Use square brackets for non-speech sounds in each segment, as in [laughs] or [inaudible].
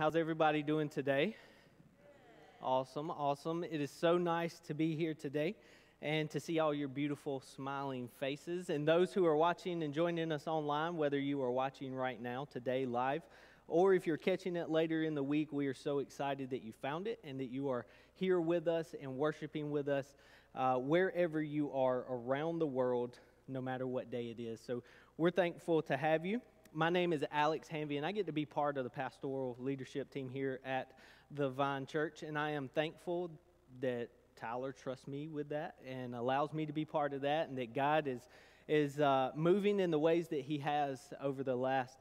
How's everybody doing today? Awesome, awesome. It is so nice to be here today and to see all your beautiful smiling faces. And those who are watching and joining us online, whether you are watching right now, today, live, or if you're catching it later in the week, we are so excited that you found it and that you are here with us and worshiping with us uh, wherever you are around the world, no matter what day it is. So we're thankful to have you my name is Alex Hanvey, and I get to be part of the pastoral leadership team here at the Vine Church. And I am thankful that Tyler trusts me with that and allows me to be part of that, and that God is, is uh, moving in the ways that He has over the last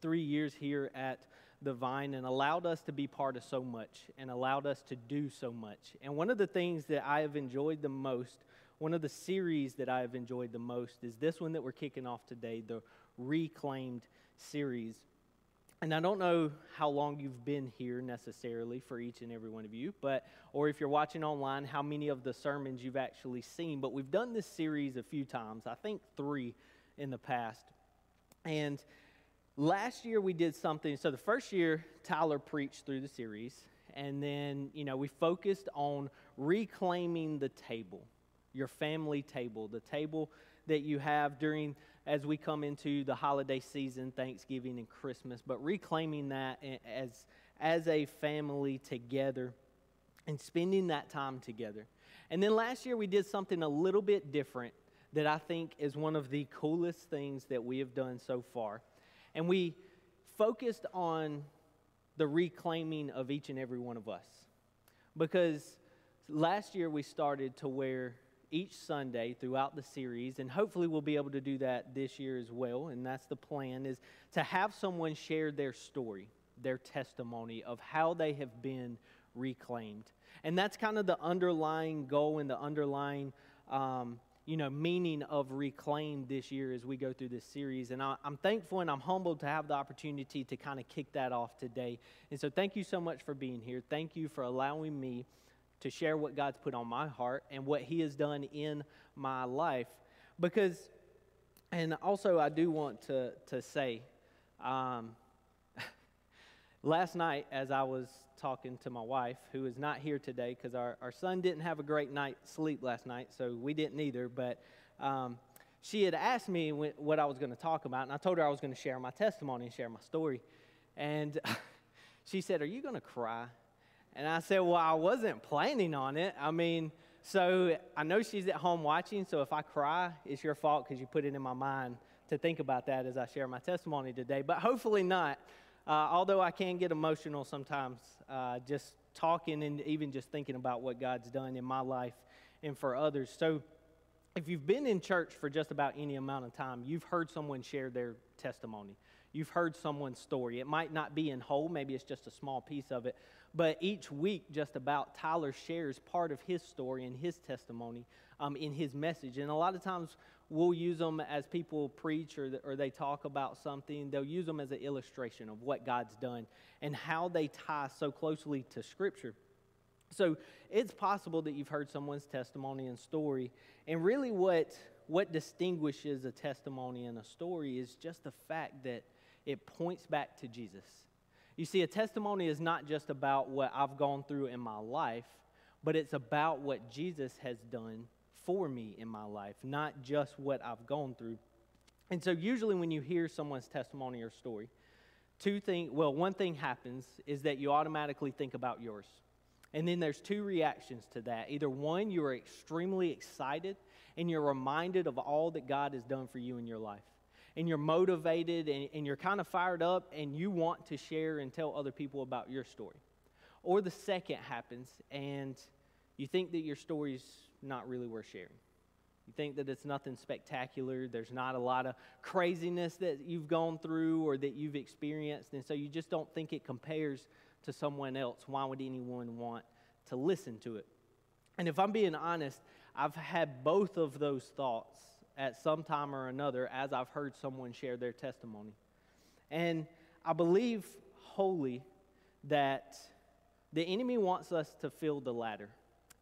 three years here at the Vine and allowed us to be part of so much and allowed us to do so much. And one of the things that I have enjoyed the most, one of the series that I have enjoyed the most, is this one that we're kicking off today the Reclaimed series. And I don't know how long you've been here necessarily for each and every one of you, but or if you're watching online, how many of the sermons you've actually seen. But we've done this series a few times, I think three in the past. And last year we did something. So the first year, Tyler preached through the series, and then, you know, we focused on reclaiming the table, your family table, the table that you have during as we come into the holiday season, Thanksgiving and Christmas, but reclaiming that as, as a family together and spending that time together. And then last year we did something a little bit different that I think is one of the coolest things that we have done so far. And we focused on the reclaiming of each and every one of us. Because last year we started to where each Sunday throughout the series, and hopefully we'll be able to do that this year as well. And that's the plan: is to have someone share their story, their testimony of how they have been reclaimed, and that's kind of the underlying goal and the underlying. Um, you know, meaning of reclaimed this year as we go through this series. And I, am thankful and I'm humbled to have the opportunity to kind of kick that off today. And so, thank you so much for being here. Thank you for allowing me to share what God's put on my heart and what He has done in my life. Because, and also, I do want to, to say, um, [laughs] last night as I was talking to my wife, who is not here today because our, our son didn't have a great night's sleep last night, so we didn't either, but um, she had asked me what I was going to talk about, and I told her I was going to share my testimony and share my story. And [laughs] she said, Are you going to cry? And I said, Well, I wasn't planning on it. I mean, so I know she's at home watching, so if I cry, it's your fault because you put it in my mind to think about that as I share my testimony today. But hopefully not. Uh, although I can get emotional sometimes, uh, just talking and even just thinking about what God's done in my life and for others. So, if you've been in church for just about any amount of time, you've heard someone share their testimony. You've heard someone's story. It might not be in whole, maybe it's just a small piece of it, but each week, just about, Tyler shares part of his story and his testimony um, in his message. And a lot of times, we'll use them as people preach or, or they talk about something. They'll use them as an illustration of what God's done and how they tie so closely to Scripture. So it's possible that you've heard someone's testimony and story. And really, what, what distinguishes a testimony and a story is just the fact that it points back to Jesus. You see, a testimony is not just about what I've gone through in my life, but it's about what Jesus has done for me in my life, not just what I've gone through. And so, usually, when you hear someone's testimony or story, two things well, one thing happens is that you automatically think about yours. And then there's two reactions to that. Either one, you are extremely excited and you're reminded of all that God has done for you in your life and you're motivated and, and you're kind of fired up and you want to share and tell other people about your story. Or the second happens and you think that your story's not really worth sharing. You think that it's nothing spectacular. There's not a lot of craziness that you've gone through or that you've experienced. And so you just don't think it compares to someone else. Why would anyone want to listen to it? And if I'm being honest, I've had both of those thoughts at some time or another as I've heard someone share their testimony. And I believe wholly that the enemy wants us to feel the latter.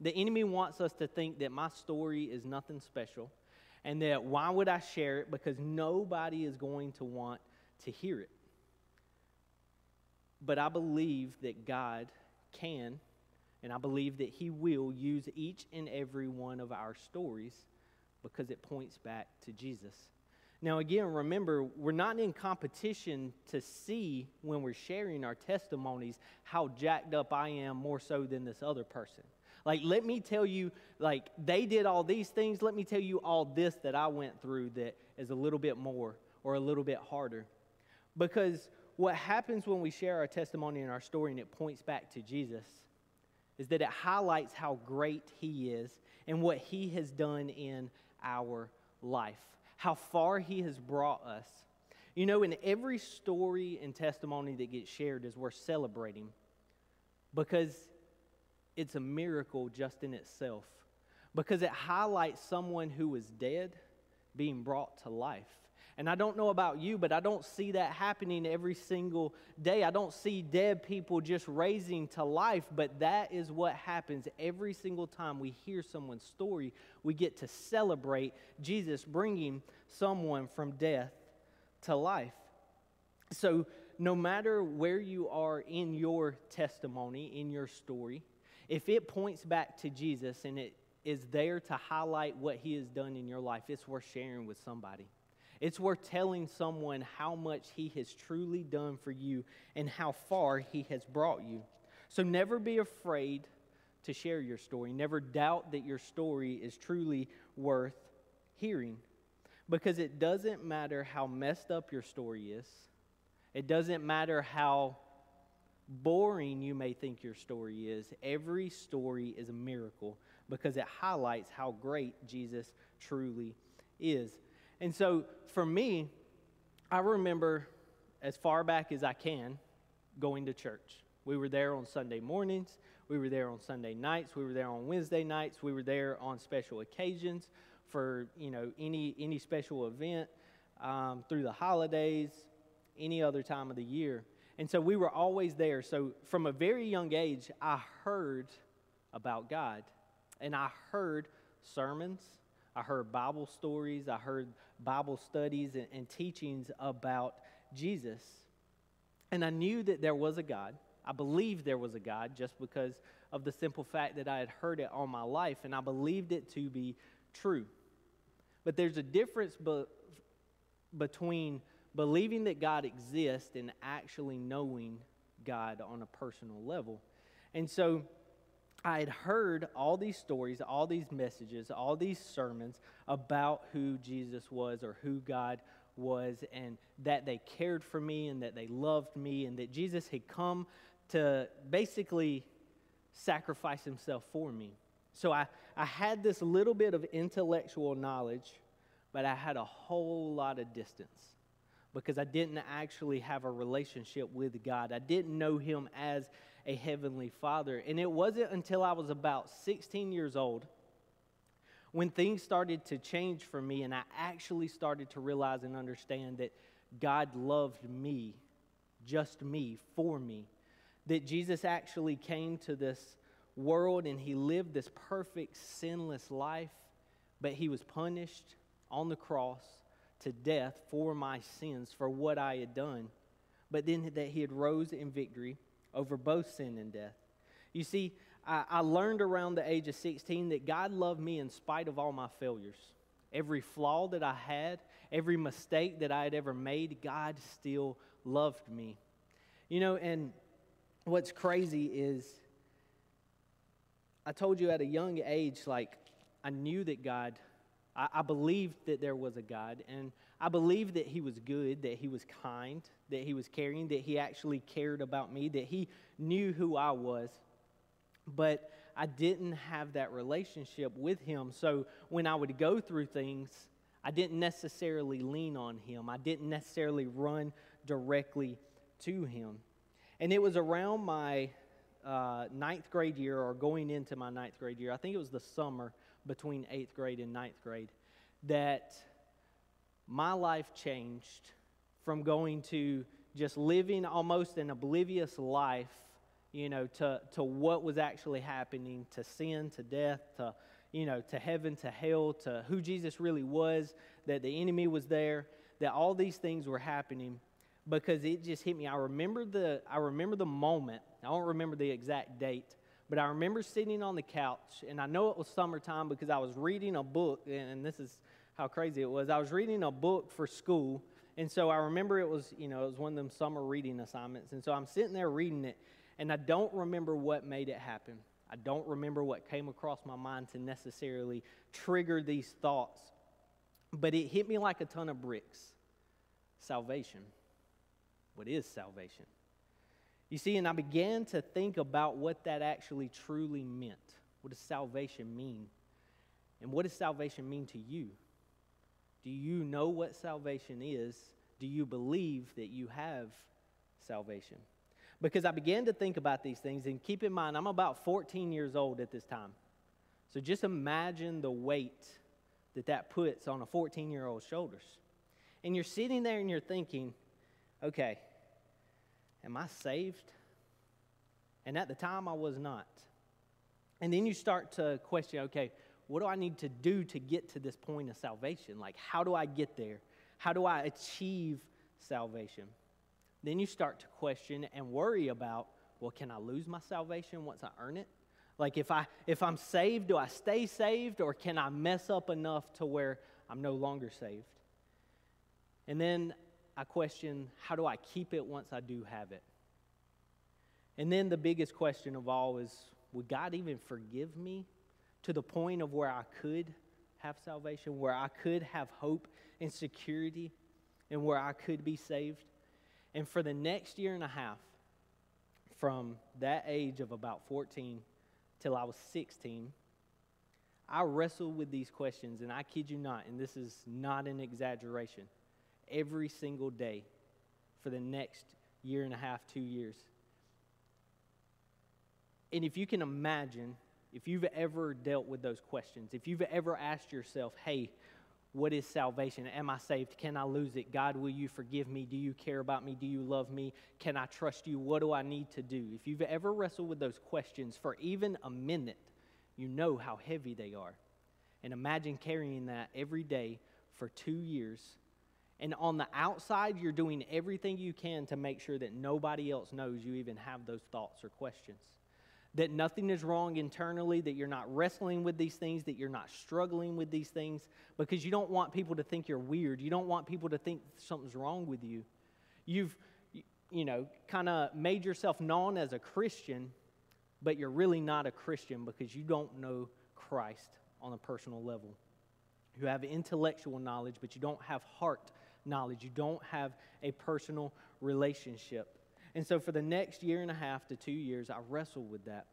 The enemy wants us to think that my story is nothing special and that why would I share it because nobody is going to want to hear it. But I believe that God can, and I believe that He will use each and every one of our stories because it points back to Jesus. Now, again, remember, we're not in competition to see when we're sharing our testimonies how jacked up I am more so than this other person. Like, let me tell you, like, they did all these things. Let me tell you all this that I went through that is a little bit more or a little bit harder. Because what happens when we share our testimony and our story and it points back to Jesus is that it highlights how great He is and what He has done in our life how far He has brought us. You know, in every story and testimony that gets shared is worth celebrating because it's a miracle just in itself, because it highlights someone who was dead being brought to life. And I don't know about you, but I don't see that happening every single day. I don't see dead people just raising to life, but that is what happens every single time we hear someone's story. We get to celebrate Jesus bringing someone from death to life. So, no matter where you are in your testimony, in your story, if it points back to Jesus and it is there to highlight what he has done in your life, it's worth sharing with somebody. It's worth telling someone how much He has truly done for you and how far He has brought you. So never be afraid to share your story. Never doubt that your story is truly worth hearing because it doesn't matter how messed up your story is, it doesn't matter how boring you may think your story is. Every story is a miracle because it highlights how great Jesus truly is. And so for me, I remember as far back as I can going to church. We were there on Sunday mornings, we were there on Sunday nights, we were there on Wednesday nights, we were there on special occasions for you know any any special event um, through the holidays, any other time of the year. And so we were always there. So from a very young age, I heard about God, and I heard sermons I heard Bible stories, I heard Bible studies and, and teachings about Jesus. And I knew that there was a God. I believed there was a God just because of the simple fact that I had heard it all my life, and I believed it to be true. But there's a difference be- between believing that God exists and actually knowing God on a personal level. And so I had heard all these stories, all these messages, all these sermons about who Jesus was or who God was, and that they cared for me and that they loved me, and that Jesus had come to basically sacrifice himself for me. So I, I had this little bit of intellectual knowledge, but I had a whole lot of distance because I didn't actually have a relationship with God. I didn't know him as a heavenly father. And it wasn't until I was about 16 years old when things started to change for me and I actually started to realize and understand that God loved me, just me, for me. That Jesus actually came to this world and he lived this perfect, sinless life, but he was punished on the cross to death for my sins, for what I had done. But then that he had rose in victory over both sin and death. You see, I, I, learned around the age of 16 that God loved me in spite of all my failures. Every flaw that I had, every mistake that I had ever made, God still loved me. You know, and what's crazy is I told you at a young age, like, I knew that God, I, I believed that there was a God, and I believed that He was good, that He was kind, that He was caring, that He actually cared about me, that He knew who I was. But I didn't have that relationship with Him. So when I would go through things, I didn't necessarily lean on Him, I didn't necessarily run directly to Him. And it was around my uh, ninth grade year or going into my ninth grade year, I think it was the summer between eighth grade and ninth grade, that my life changed from going to just living almost an oblivious life, you know, to, to what was actually happening, to sin, to death, to, you know, to heaven, to hell, to who Jesus really was, that the enemy was there, that all these things were happening. because it just hit me. I remember the I remember the moment. I don't remember the exact date, but I remember sitting on the couch, and I know it was summertime because I was reading a book, and this is how crazy it was. I was reading a book for school, and so I remember it was you know it was one of them summer reading assignments, and so I'm sitting there reading it, and I don't remember what made it happen. I don't remember what came across my mind to necessarily trigger these thoughts, but it hit me like a ton of bricks. Salvation. What is salvation? You see, and I began to think about what that actually truly meant. What does salvation mean? And what does salvation mean to you? Do you know what salvation is? Do you believe that you have salvation? Because I began to think about these things, and keep in mind, I'm about 14 years old at this time. So just imagine the weight that that puts on a 14 year old's shoulders. And you're sitting there and you're thinking, okay, am I saved? And at the time, I was not. And then you start to question, okay, what do I need to do to get to this point of salvation? Like, how do I get there? How do I achieve salvation? Then you start to question and worry about, well, can I lose my salvation once I earn it? Like if I if I'm saved, do I stay saved or can I mess up enough to where I'm no longer saved? And then I question, how do I keep it once I do have it? And then the biggest question of all is, would God even forgive me to the point of where I could have salvation, where I could have hope and security, and where I could be saved? And for the next year and a half, from that age of about 14 till I was 16, I wrestled with these questions, and I kid you not, and this is not an exaggeration, every single day for the next year and a half, two years. And if you can imagine, if you've ever dealt with those questions, if you've ever asked yourself, hey, what is salvation? Am I saved? Can I lose it? God, will you forgive me? Do you care about me? Do you love me? Can I trust you? What do I need to do? If you've ever wrestled with those questions for even a minute, you know how heavy they are. And imagine carrying that every day for two years. And on the outside, you're doing everything you can to make sure that nobody else knows you even have those thoughts or questions that nothing is wrong internally, that you're not wrestling with these things, that you're not struggling with these things, because you don't want people to think you're weird. You don't want people to think something's wrong with you. You've, you know, kind of made yourself known as a Christian, but you're really not a Christian because you don't know Christ on a personal level. You have intellectual knowledge, but you don't have heart knowledge. You don't have a personal relationship. And so for the next year and a half to two years, I wrestled with that.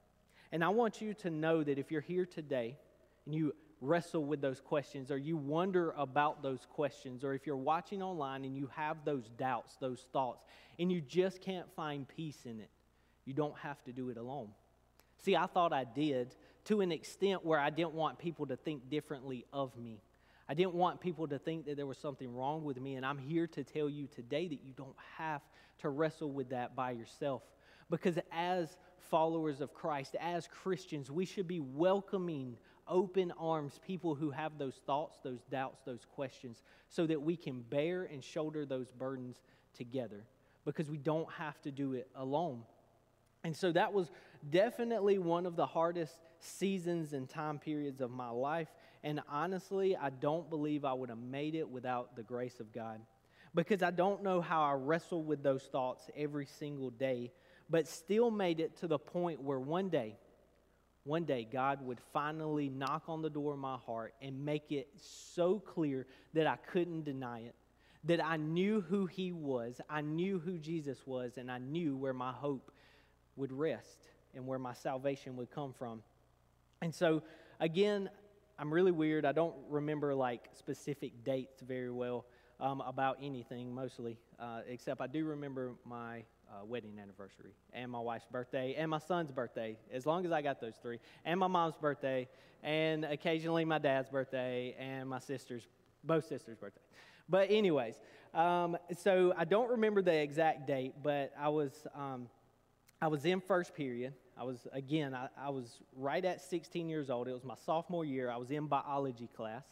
And I want you to know that if you're here today and you wrestle with those questions or you wonder about those questions, or if you're watching online and you have those doubts, those thoughts, and you just can't find peace in it, you don't have to do it alone. See, I thought I did to an extent where I didn't want people to think differently of me. I didn't want people to think that there was something wrong with me, and I'm here to tell you today that you don't have to wrestle with that by yourself. Because as followers of Christ, as Christians, we should be welcoming open arms people who have those thoughts, those doubts, those questions, so that we can bear and shoulder those burdens together. Because we don't have to do it alone. And so that was definitely one of the hardest seasons and time periods of my life. And honestly, I don't believe I would have made it without the grace of God. Because I don't know how I wrestle with those thoughts every single day, but still made it to the point where one day, one day, God would finally knock on the door of my heart and make it so clear that I couldn't deny it. That I knew who He was, I knew who Jesus was, and I knew where my hope would rest and where my salvation would come from. And so, again, I'm really weird. I don't remember like specific dates very well um, about anything, mostly, uh, except I do remember my uh, wedding anniversary and my wife's birthday and my son's birthday, as long as I got those three, and my mom's birthday, and occasionally my dad's birthday and my sister's, both sisters' birthdays. But, anyways, um, so I don't remember the exact date, but I was, um, I was in first period I was, again, I, I, was right at 16 years old. It was my sophomore year. I was in biology class.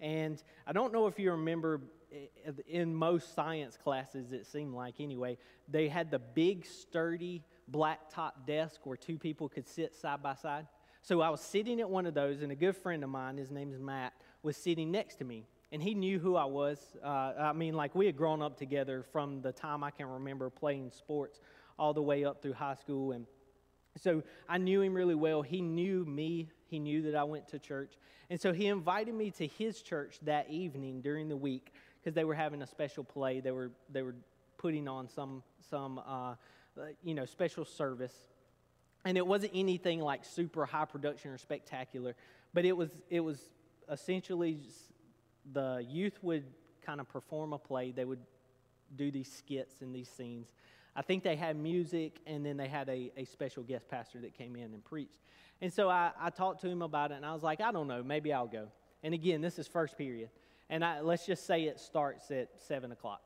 And I don't know if you remember in most science classes, it seemed like anyway, they had the big, sturdy, black top desk where two people could sit side by side. So I was sitting at one of those, and a good friend of mine, his name is Matt, was sitting next to me. And he knew who I was. Uh, I mean, like we had grown up together from the time I can remember playing sports all the way up through high school. And so I knew him really well. He knew me, he knew that I went to church. And so he invited me to his church that evening during the week because they were having a special play. They were, they were putting on some, some uh, you know, special service. And it wasn't anything like super high production or spectacular, but it was, it was essentially the youth would kind of perform a play. They would do these skits and these scenes. I think they had music, and then they had a, a special guest pastor that came in and preached. And so I, I talked to him about it, and I was like, I don't know, maybe I'll go. And again, this is first period. And I, let's just say it starts at 7 o'clock.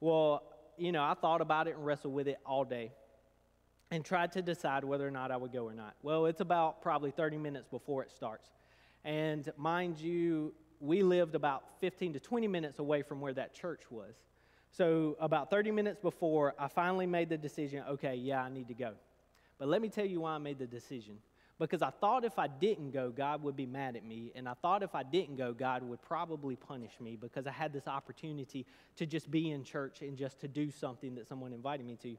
Well, you know, I thought about it and wrestled with it all day and tried to decide whether or not I would go or not. Well, it's about probably 30 minutes before it starts. And mind you, we lived about 15 to 20 minutes away from where that church was. So, about 30 minutes before, I finally made the decision okay, yeah, I need to go. But let me tell you why I made the decision. Because I thought if I didn't go, God would be mad at me. And I thought if I didn't go, God would probably punish me because I had this opportunity to just be in church and just to do something that someone invited me to.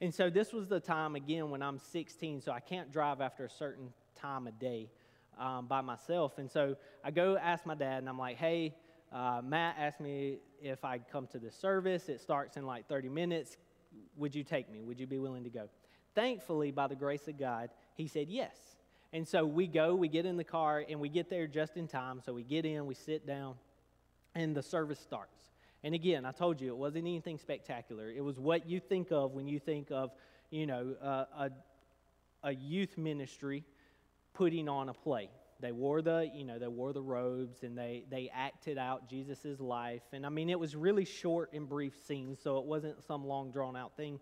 And so this was the time, again, when I'm 16, so I can't drive after a certain time of day um, by myself. And so I go ask my dad, and I'm like, hey, uh, Matt asked me if I'd come to the service. It starts in like 30 minutes. Would you take me? Would you be willing to go? Thankfully, by the grace of God, he said yes. And so we go, we get in the car, and we get there just in time. So we get in, we sit down, and the service starts. And again, I told you it wasn't anything spectacular. It was what you think of when you think of, you know, uh, a, a youth ministry putting on a play. They wore the, you know, they wore the robes and they, they acted out Jesus' life. And I mean, it was really short and brief scenes, so it wasn't some long drawn out thing.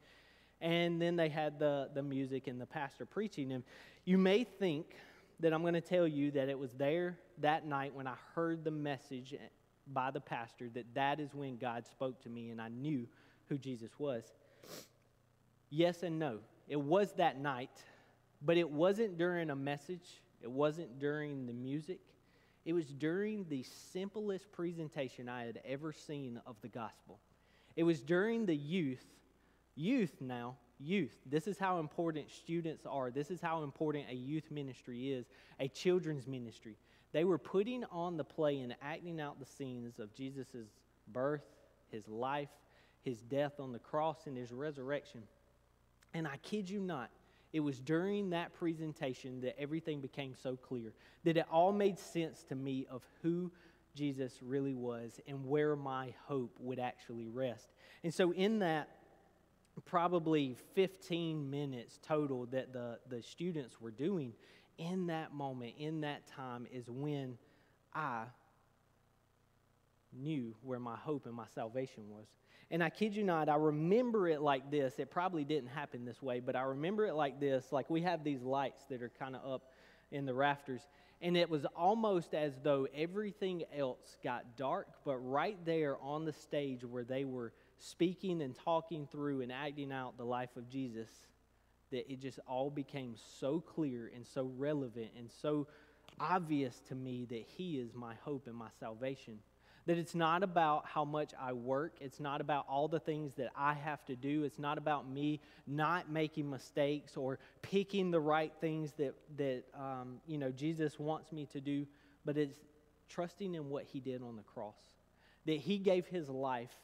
And then they had the, the music and the pastor preaching. And you may think that I'm going to tell you that it was there that night when I heard the message by the pastor that that is when God spoke to me and I knew who Jesus was. Yes and no. It was that night but it wasn't during a message, it wasn't during the music. It was during the simplest presentation I had ever seen of the gospel. It was during the youth, youth now, youth. This is how important students are. This is how important a youth ministry is, a children's ministry. They were putting on the play and acting out the scenes of Jesus' birth, his life, his death on the cross, and his resurrection. And I kid you not, it was during that presentation that everything became so clear, that it all made sense to me of who Jesus really was and where my hope would actually rest. And so, in that probably 15 minutes total that the, the students were doing, in that moment, in that time, is when I knew where my hope and my salvation was. And I kid you not, I remember it like this. It probably didn't happen this way, but I remember it like this. Like we have these lights that are kind of up in the rafters. And it was almost as though everything else got dark, but right there on the stage where they were speaking and talking through and acting out the life of Jesus, that it just all became so clear and so relevant and so obvious to me that He is my hope and my salvation. That it's not about how much I work. It's not about all the things that I have to do. It's not about me not making mistakes or picking the right things that, that um, you know, Jesus wants me to do. But it's trusting in what he did on the cross. That he gave his life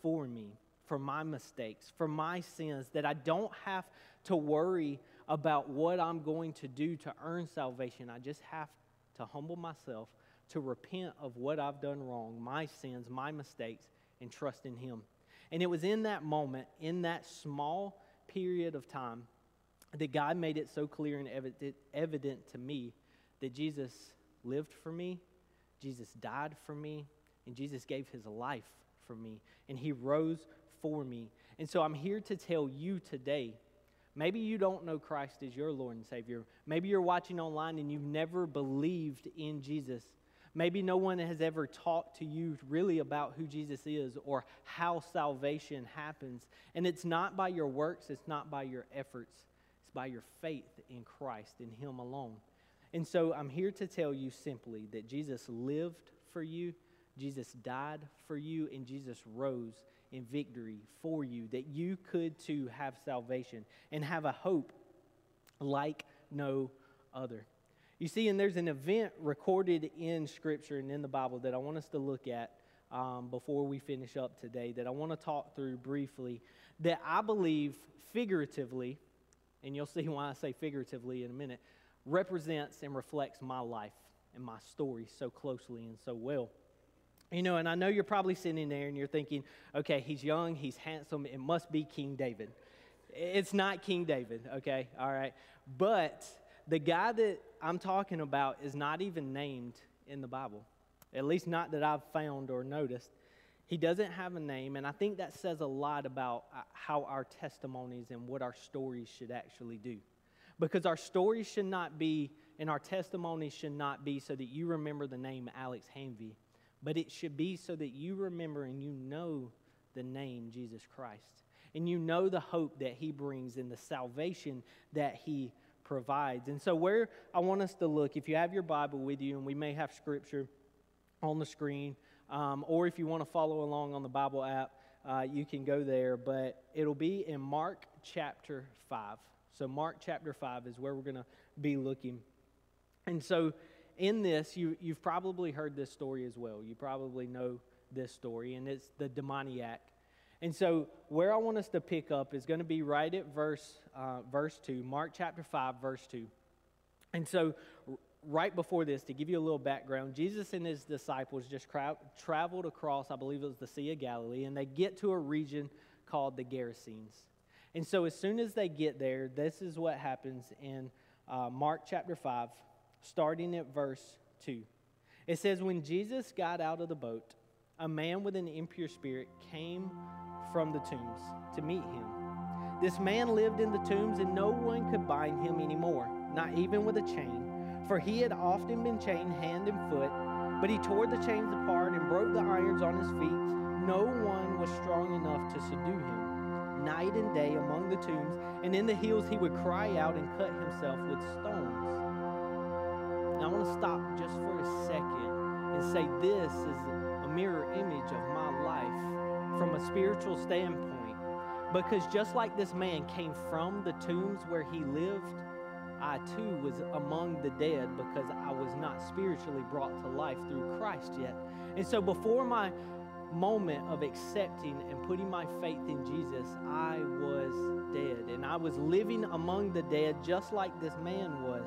for me, for my mistakes, for my sins, that I don't have to worry about what I'm going to do to earn salvation. I just have to humble myself to repent of what I've done wrong, my sins, my mistakes, and trust in Him. And it was in that moment, in that small period of time, that God made it so clear and evident, to me that Jesus lived for me, Jesus died for me, and Jesus gave His life for me, and He rose for me. And so I'm here to tell you today Maybe you don't know Christ as your Lord and Savior. Maybe you're watching online and you've never believed in Jesus. Maybe no one has ever talked to you really about who Jesus is or how salvation happens. And it's not by your works, it's not by your efforts, it's by your faith in Christ, in Him alone. And so I'm here to tell you simply that Jesus lived for you, Jesus died for you, and Jesus rose in victory for you, that you could too have salvation and have a hope like no other. You see, and there's an event recorded in Scripture and in the Bible that I want us to look at um, before we finish up today, that I want to talk through briefly, that I believe figuratively, and you'll see [laughs] why I say figuratively in a minute, represents and reflects my life and my story so closely and so well. You know, and I know you're probably sitting there and you're thinking, okay, he's young, he's handsome, it must be King David. It's not King David, okay? All right. But the guy that I'm talking about is not even named in the Bible, at least not that I've found or noticed. He doesn't have a name, and I think that says a lot about uh, how our testimonies and what our stories should actually do. Because our stories should not be, and our testimonies should not be so that you remember the name Alex Hanvey, but it should be so that you remember and you know the name Jesus Christ. And you know the hope that he brings and the salvation that he provides. And so, where I want us to look, if you have your Bible with you, and we may have scripture on the screen, um, or if you want to follow along on the Bible app, uh, you can go there. But it'll be in Mark chapter 5. So, Mark chapter 5 is where we're going to be looking. And so, in this, you, you've probably heard this story as well. You probably know this story, and it's the demoniac and so, where I want us to pick up is going to be right at verse, uh, verse 2, Mark chapter 5, verse 2. And so, right before this, to give you a little background, Jesus and his disciples just traveled across, I believe it was the Sea of Galilee, and they get to a region called the Gerasenes. And so, as soon as they get there, this is what happens in uh, Mark chapter 5, starting at verse 2. It says, When Jesus got out of the boat, a man with an impure spirit came from the tombs to meet him. This man lived in the tombs, and no one could bind him anymore, not even with a chain, for he had often been chained hand and foot. But he tore the chains apart and broke the irons on his feet. No one was strong enough to subdue him. Night and day among the tombs, and in the hills he would cry out and cut himself with stones. Now I want to stop just for a second and say this is a mirror image of my life from a spiritual standpoint. Because just like this man came from the tombs where he lived, I too was among the dead because I was not spiritually brought to life through Christ yet. And so before my moment of accepting and putting my faith in Jesus, I was dead. And I was living among the dead just like this man was.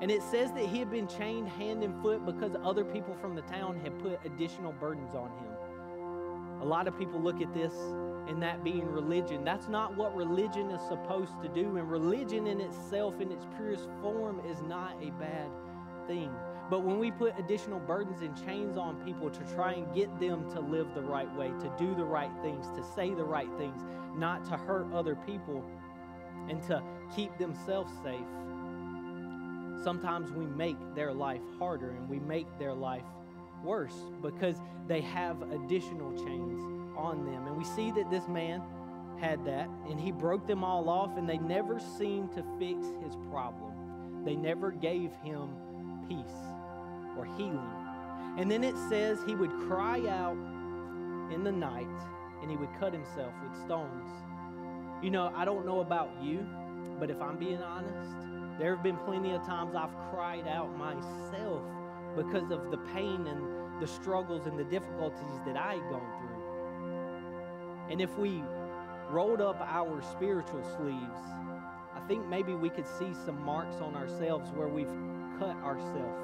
And it says that he had been chained hand and foot because other people from the town had put additional burdens on him. A lot of people look at this and that being religion. That's not what religion is supposed to do. And religion in itself, in its purest form, is not a bad thing. But when we put additional burdens and chains on people to try and get them to live the right way, to do the right things, to say the right things, not to hurt other people, and to keep themselves safe, sometimes we make their life harder and we make their life worse because they have additional chains on them. And we see that this man had that and he broke them all off and they never seemed to fix his problem. They never gave him peace or healing. And then it says he would cry out in the night and he would cut himself with stones. You know, I don't know about you, but if I'm being honest, there have been plenty of times I've cried out myself because of the pain and the struggles and the difficulties that I had gone through. And if we rolled up our spiritual sleeves, I think maybe we could see some marks on ourselves where we've cut ourselves,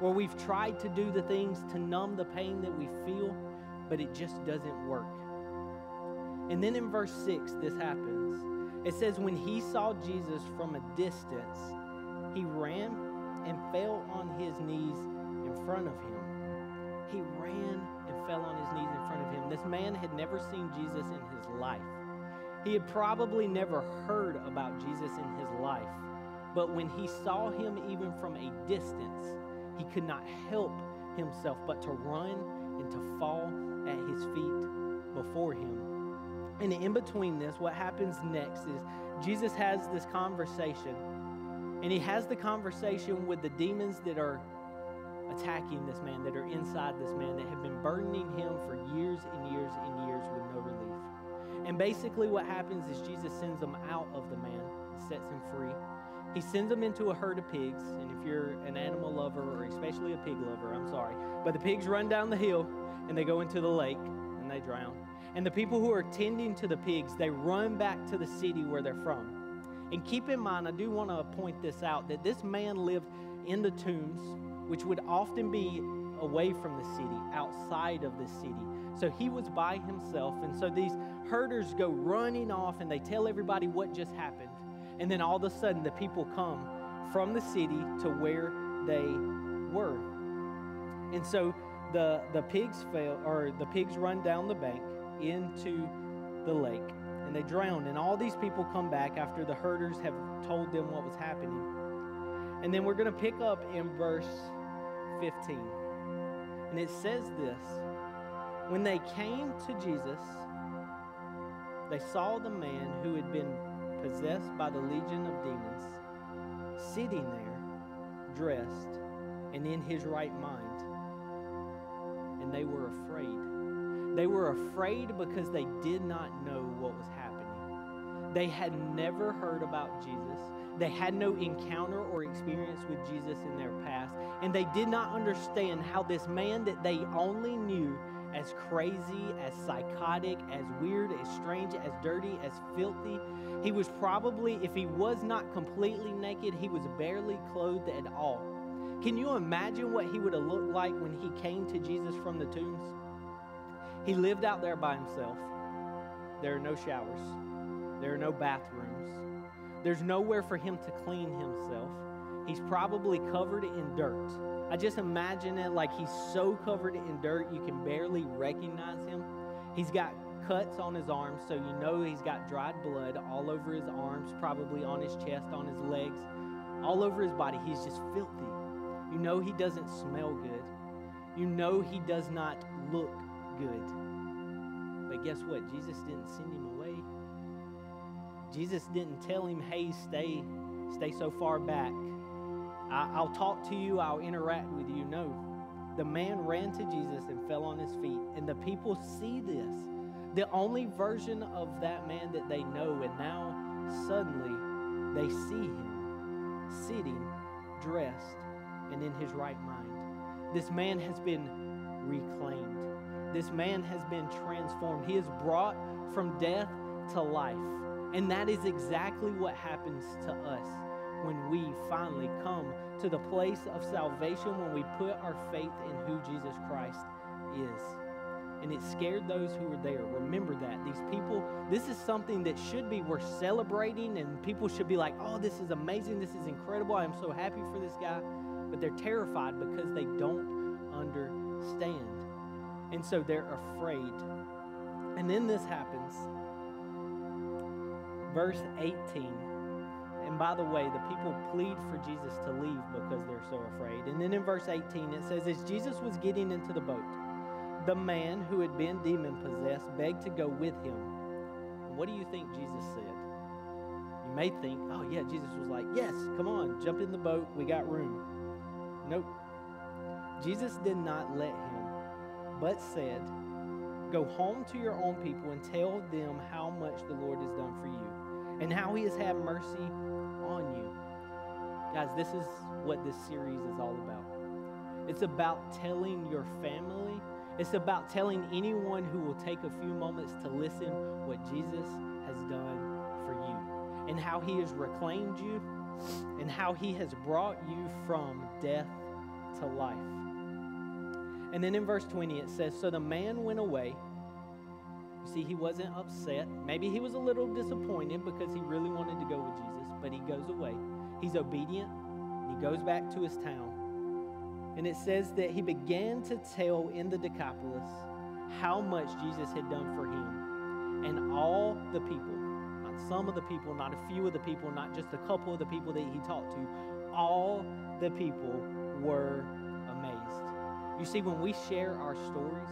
where we've tried to do the things to numb the pain that we feel, but it just doesn't work. And then in verse 6, this happens. It says, When he saw Jesus from a distance, he ran and fell on his knees in front of him. He ran and fell on his knees in front of him. This man had never seen Jesus in his life. He had probably never heard about Jesus in his life. But when he saw him even from a distance, he could not help himself, but to run and to fall at his feet before him. And in between this, what happens next is Jesus has this conversation, and he has the conversation with the demons that are attacking this man, that are inside this man, that have been burdening him for years and years and years with no relief. And basically, what happens is Jesus sends them out of the man sets him free. He sends them into a herd of pigs, and if you're an animal lover, or especially a pig lover, I'm sorry, but the pigs run down the hill and they go into the lake and they drown. And the people who are tending to the pigs, they run back to the city where they're from. And keep in mind, I do want to point this out that this man lived in the tombs, which would often be away from the city, outside of the city. So he was by himself. And so these herders go running off and they tell everybody what just happened. And then all of a sudden, the people come from the city to where they were. And so the, the pigs fail, or the pigs run down the bank into the lake and they drown. And all these people come back after the herders have told them what was happening. And then we're going to pick up in verse 15. And it says this When they came to Jesus, they saw the man who had been possessed by the legion of demons sitting there, dressed, and in his right mind. And they were afraid. They were afraid because they did not know what was happening. They had never heard about Jesus. They had no encounter or experience with Jesus in their past. And they did not understand how this man that they only knew as crazy, as psychotic, as weird, as strange, as dirty, as filthy. He was probably, if he was not completely naked, he was barely clothed at all. Can you imagine what he would have looked like when he came to Jesus from the tombs? He lived out there by himself. There are no showers, there are no bathrooms, there's nowhere for him to clean himself. He's probably covered in dirt. I just imagine it like he's so covered in dirt you can barely recognize him. He's got cuts on his arms, so you know he's got dried blood all over his arms, probably on his chest, on his legs, all over his body. He's just filthy. You know he doesn't smell good. You know he does not look good. But guess what? Jesus didn't send him away. Jesus didn't tell him, hey, stay, stay so far back. I, will talk to you, I'll interact with you. No. The man ran to Jesus and fell on his feet, and the people see this. The only version of that man that they know, and now suddenly they see him sitting, dressed, and in his right mind. This man has been reclaimed. This man has been transformed. He is brought from death to life. And that is exactly what happens to us when we finally come to the place of salvation, when we put our faith in who Jesus Christ is. And it scared those who were there. Remember that. These people, this is something that should be, we're celebrating, and people should be like, oh, this is amazing. This is incredible. I'm so happy for this guy. But they're terrified because they don't understand. And so they're afraid. And then this happens. Verse 18 and by the way, the people plead for Jesus to leave because they're so afraid. And then in verse 18, it says, As Jesus was getting into the boat, the man who had been demon possessed begged to go with him. And what do you think Jesus said? You may think, oh, yeah, Jesus was like, Yes, come on, jump in the boat, we got room. Nope. Jesus did not let him, but said, Go home to your own people and tell them how much the Lord has done for you and how he has had mercy. Guys, this is what this series is all about. It's about telling your family, it's about telling anyone who will take a few moments to listen what Jesus has done for you and how he has reclaimed you and how he has brought you from death to life. And then in verse 20 it says, So the man went away. You see, he wasn't upset. Maybe he was a little disappointed because he really wanted to go with Jesus but he goes away. He's obedient. He goes back to his town. And it says that he began to tell in the Decapolis how much Jesus had done for him. And all the people, not some of the people, not a few of the people, not just a couple of the people that he talked to, all the people were amazed. You see, when we share our stories,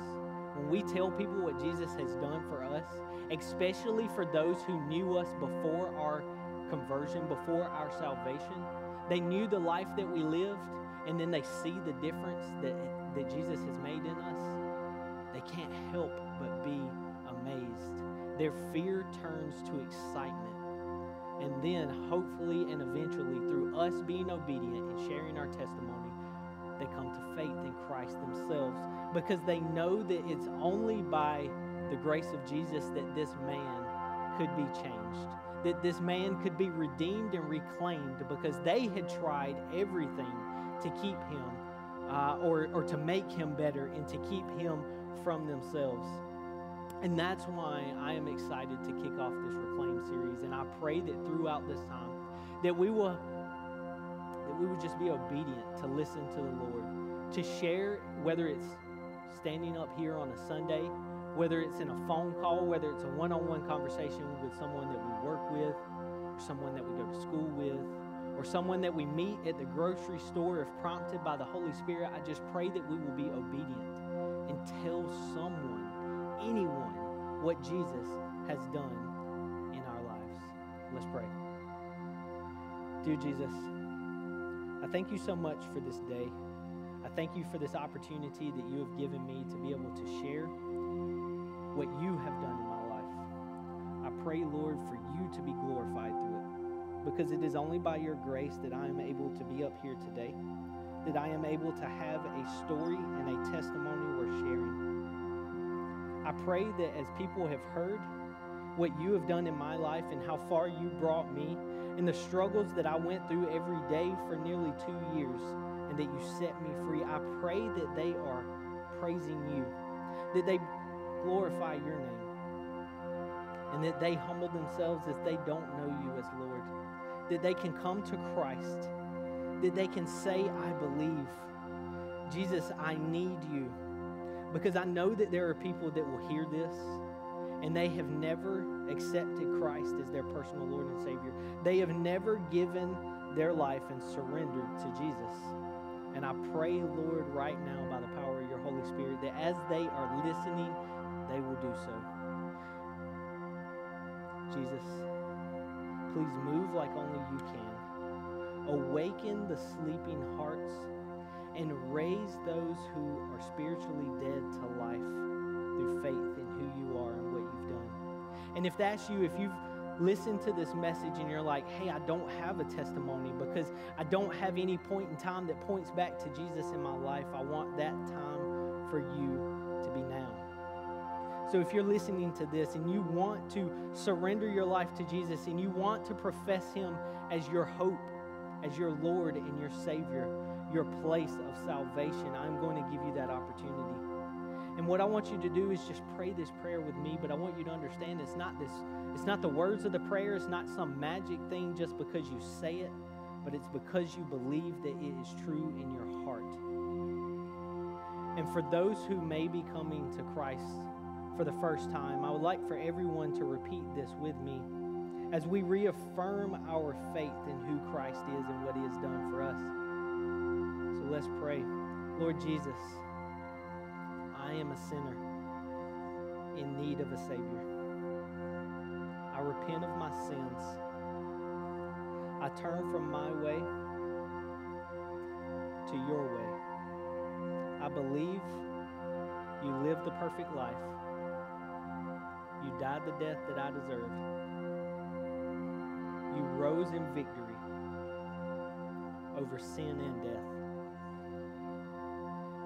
when we tell people what Jesus has done for us, especially for those who knew us before our conversion, before our salvation, they knew the life that we lived, and then they see the difference that, that Jesus has made in us, they can't help but be amazed. Their fear turns to excitement. And then, hopefully and eventually, through us being obedient and sharing our testimony, they come to faith in Christ themselves because they know that it's only by the grace of Jesus that this man could be changed, that this man could be redeemed and reclaimed because they had tried everything to keep him uh, or, or to make him better and to keep him from themselves. And that's why I am excited to kick off this Reclaim series. And I pray that throughout this time that we will that we would just be obedient to listen to the Lord, to share whether it's standing up here on a Sunday, whether it's in a phone call, whether it's a one-on-one conversation with someone that we work with, or someone that we go to school with, or someone that we meet at the grocery store if prompted by the Holy Spirit, I just pray that we will be obedient and tell someone, anyone, what Jesus has done in our lives. Let's pray. Dear Jesus, I thank you so much for this day. I thank you for this opportunity that you have given me to be able to share what you have done pray, Lord, for you to be glorified through it because it is only by your grace that I am able to be up here today, that I am able to have a story and a testimony worth sharing. I pray that as people have heard what you have done in my life and how far you brought me and the struggles that I went through every day for nearly two years and that you set me free, I pray that they are praising you, that they glorify your name, and that they humble themselves as they don't know you as Lord that they can come to Christ, that they can say, I believe. Jesus, I need you. Because I know that there are people that will hear this and they have never accepted Christ as their personal Lord and Savior. They have never given their life and surrendered to Jesus. And I pray, Lord, right now by the power of your Holy Spirit, that as they are listening, they will do so. Jesus, Please move like only you can. Awaken the sleeping hearts and raise those who are spiritually dead to life through faith in who you are and what you've done. And if that's you, if you've listened to this message and you're like, hey, I don't have a testimony because I don't have any point in time that points back to Jesus in my life, I want that time for you to be now. So if you're listening to this and you want to surrender your life to Jesus and you want to profess Him as your hope, as your Lord and your Savior, your place of salvation, I'm going to give you that opportunity. And what I want you to do is just pray this prayer with me, but I want you to understand it's not this it's not the words of the prayer, it's not some magic thing just because you say it, but it's because you believe that it is true in your heart. And for those who may be coming to Christ for the first time, I would like for everyone to repeat this with me as we reaffirm our faith in who Christ is and what he has done for us. So let's pray. Lord Jesus, I am a sinner in need of a Savior. I repent of my sins. I turn from my way to your way. I believe you lived the perfect life died the death that I deserved. You rose in victory over sin and death.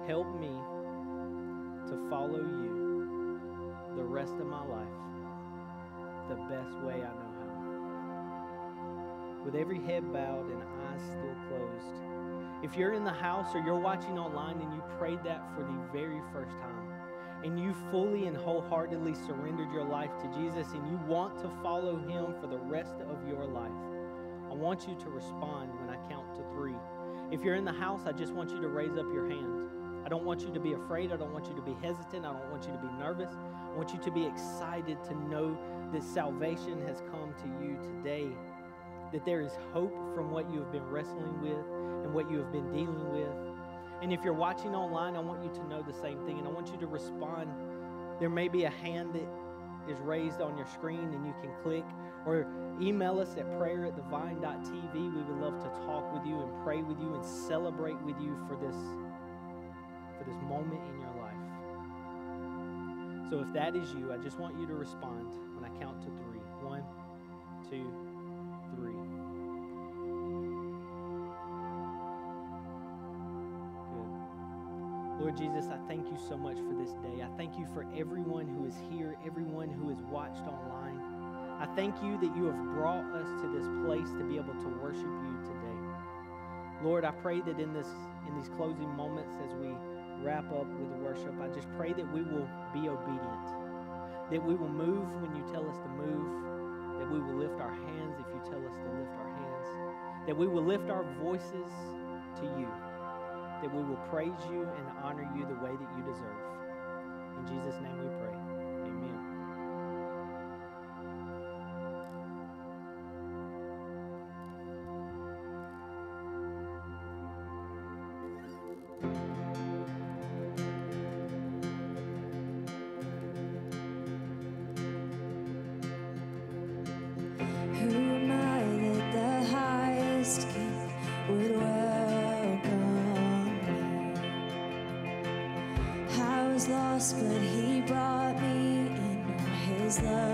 Help me to follow you the rest of my life the best way I know how. With every head bowed and eyes still closed. If you're in the house or you're watching online and you prayed that for the very first time, and you fully and wholeheartedly surrendered your life to Jesus and you want to follow him for the rest of your life, I want you to respond when I count to three. If you're in the house, I just want you to raise up your hand. I don't want you to be afraid. I don't want you to be hesitant. I don't want you to be nervous. I want you to be excited to know that salvation has come to you today, that there is hope from what you have been wrestling with and what you have been dealing with And if you're watching online, I want you to know the same thing, and I want you to respond. There may be a hand that is raised on your screen, and you can click, or email us at prayer at thevine.tv. We would love to talk with you and pray with you and celebrate with you for this, for this moment in your life. So if that is you, I just want you to respond when I count to three. One, two, Lord Jesus, I thank you so much for this day. I thank you for everyone who is here, everyone who has watched online. I thank you that you have brought us to this place to be able to worship you today. Lord, I pray that in this in these closing moments as we wrap up with worship, I just pray that we will be obedient. That we will move when you tell us to move, that we will lift our hands if you tell us to lift our hands, that we will lift our voices to you, that we will praise you and honor you the way that you deserve. But He brought me in. His love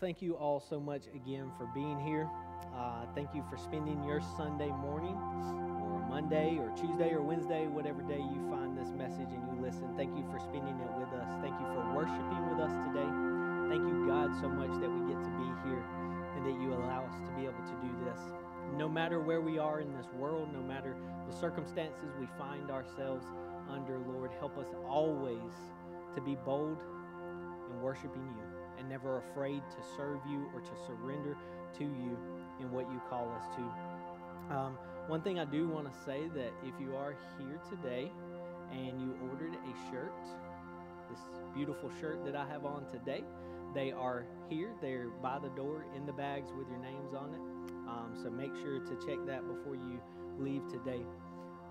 thank you all so much again for being here. Uh, thank you for spending your Sunday morning or Monday or Tuesday or Wednesday, whatever day you find this message and you listen. Thank you for spending it with us. Thank you for worshiping with us today. Thank you, God, so much that we get to be here and that you allow us to be able to do this. No matter where we are in this world, no matter the circumstances we find ourselves under, Lord, help us always to be bold in worshiping you and never afraid to serve you or to surrender to you in what you call us to. Um, one thing I do want to say that if you are here today and you ordered a shirt, this beautiful shirt that I have on today, they are here. They're by the door in the bags with your names on it. Um, so make sure to check that before you leave today.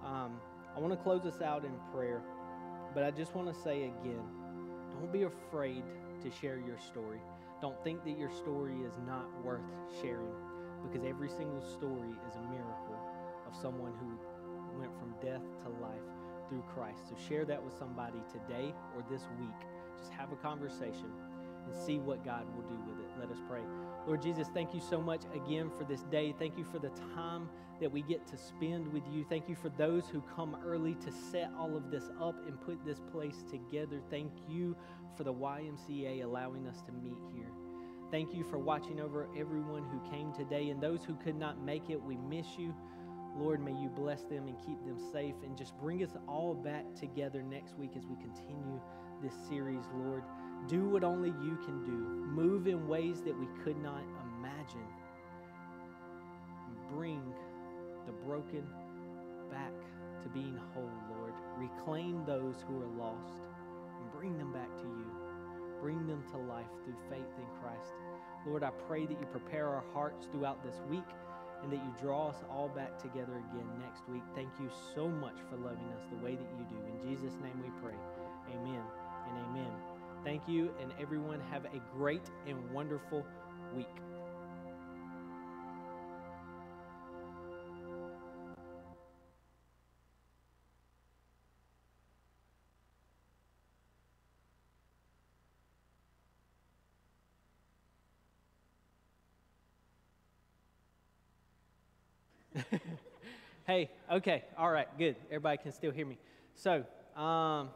Um, I want to close us out in prayer, but I just want to say again don't be afraid to share your story. Don't think that your story is not worth sharing because every single story is a miracle of someone who went from death to life through Christ. So share that with somebody today or this week. Just have a conversation and see what God will do with it. Let us pray. Lord Jesus, thank you so much again for this day. Thank you for the time that we get to spend with you. Thank you for those who come early to set all of this up and put this place together. Thank you for the YMCA allowing us to meet here. Thank you for watching over everyone who came today and those who could not make it. We miss you. Lord, may you bless them and keep them safe and just bring us all back together next week as we continue this series, Lord. Do what only you can do. Move in ways that we could not imagine. Bring the broken back to being whole, Lord. Reclaim those who are lost and bring them back to you. Bring them to life through faith in Christ. Lord, I pray that you prepare our hearts throughout this week and that you draw us all back together again next week. Thank you so much for loving us the way that you do. In Jesus' name we pray. Amen and amen. Thank you, and everyone have a great and wonderful week. [laughs] hey, okay, all right, good. Everybody can still hear me. So, um,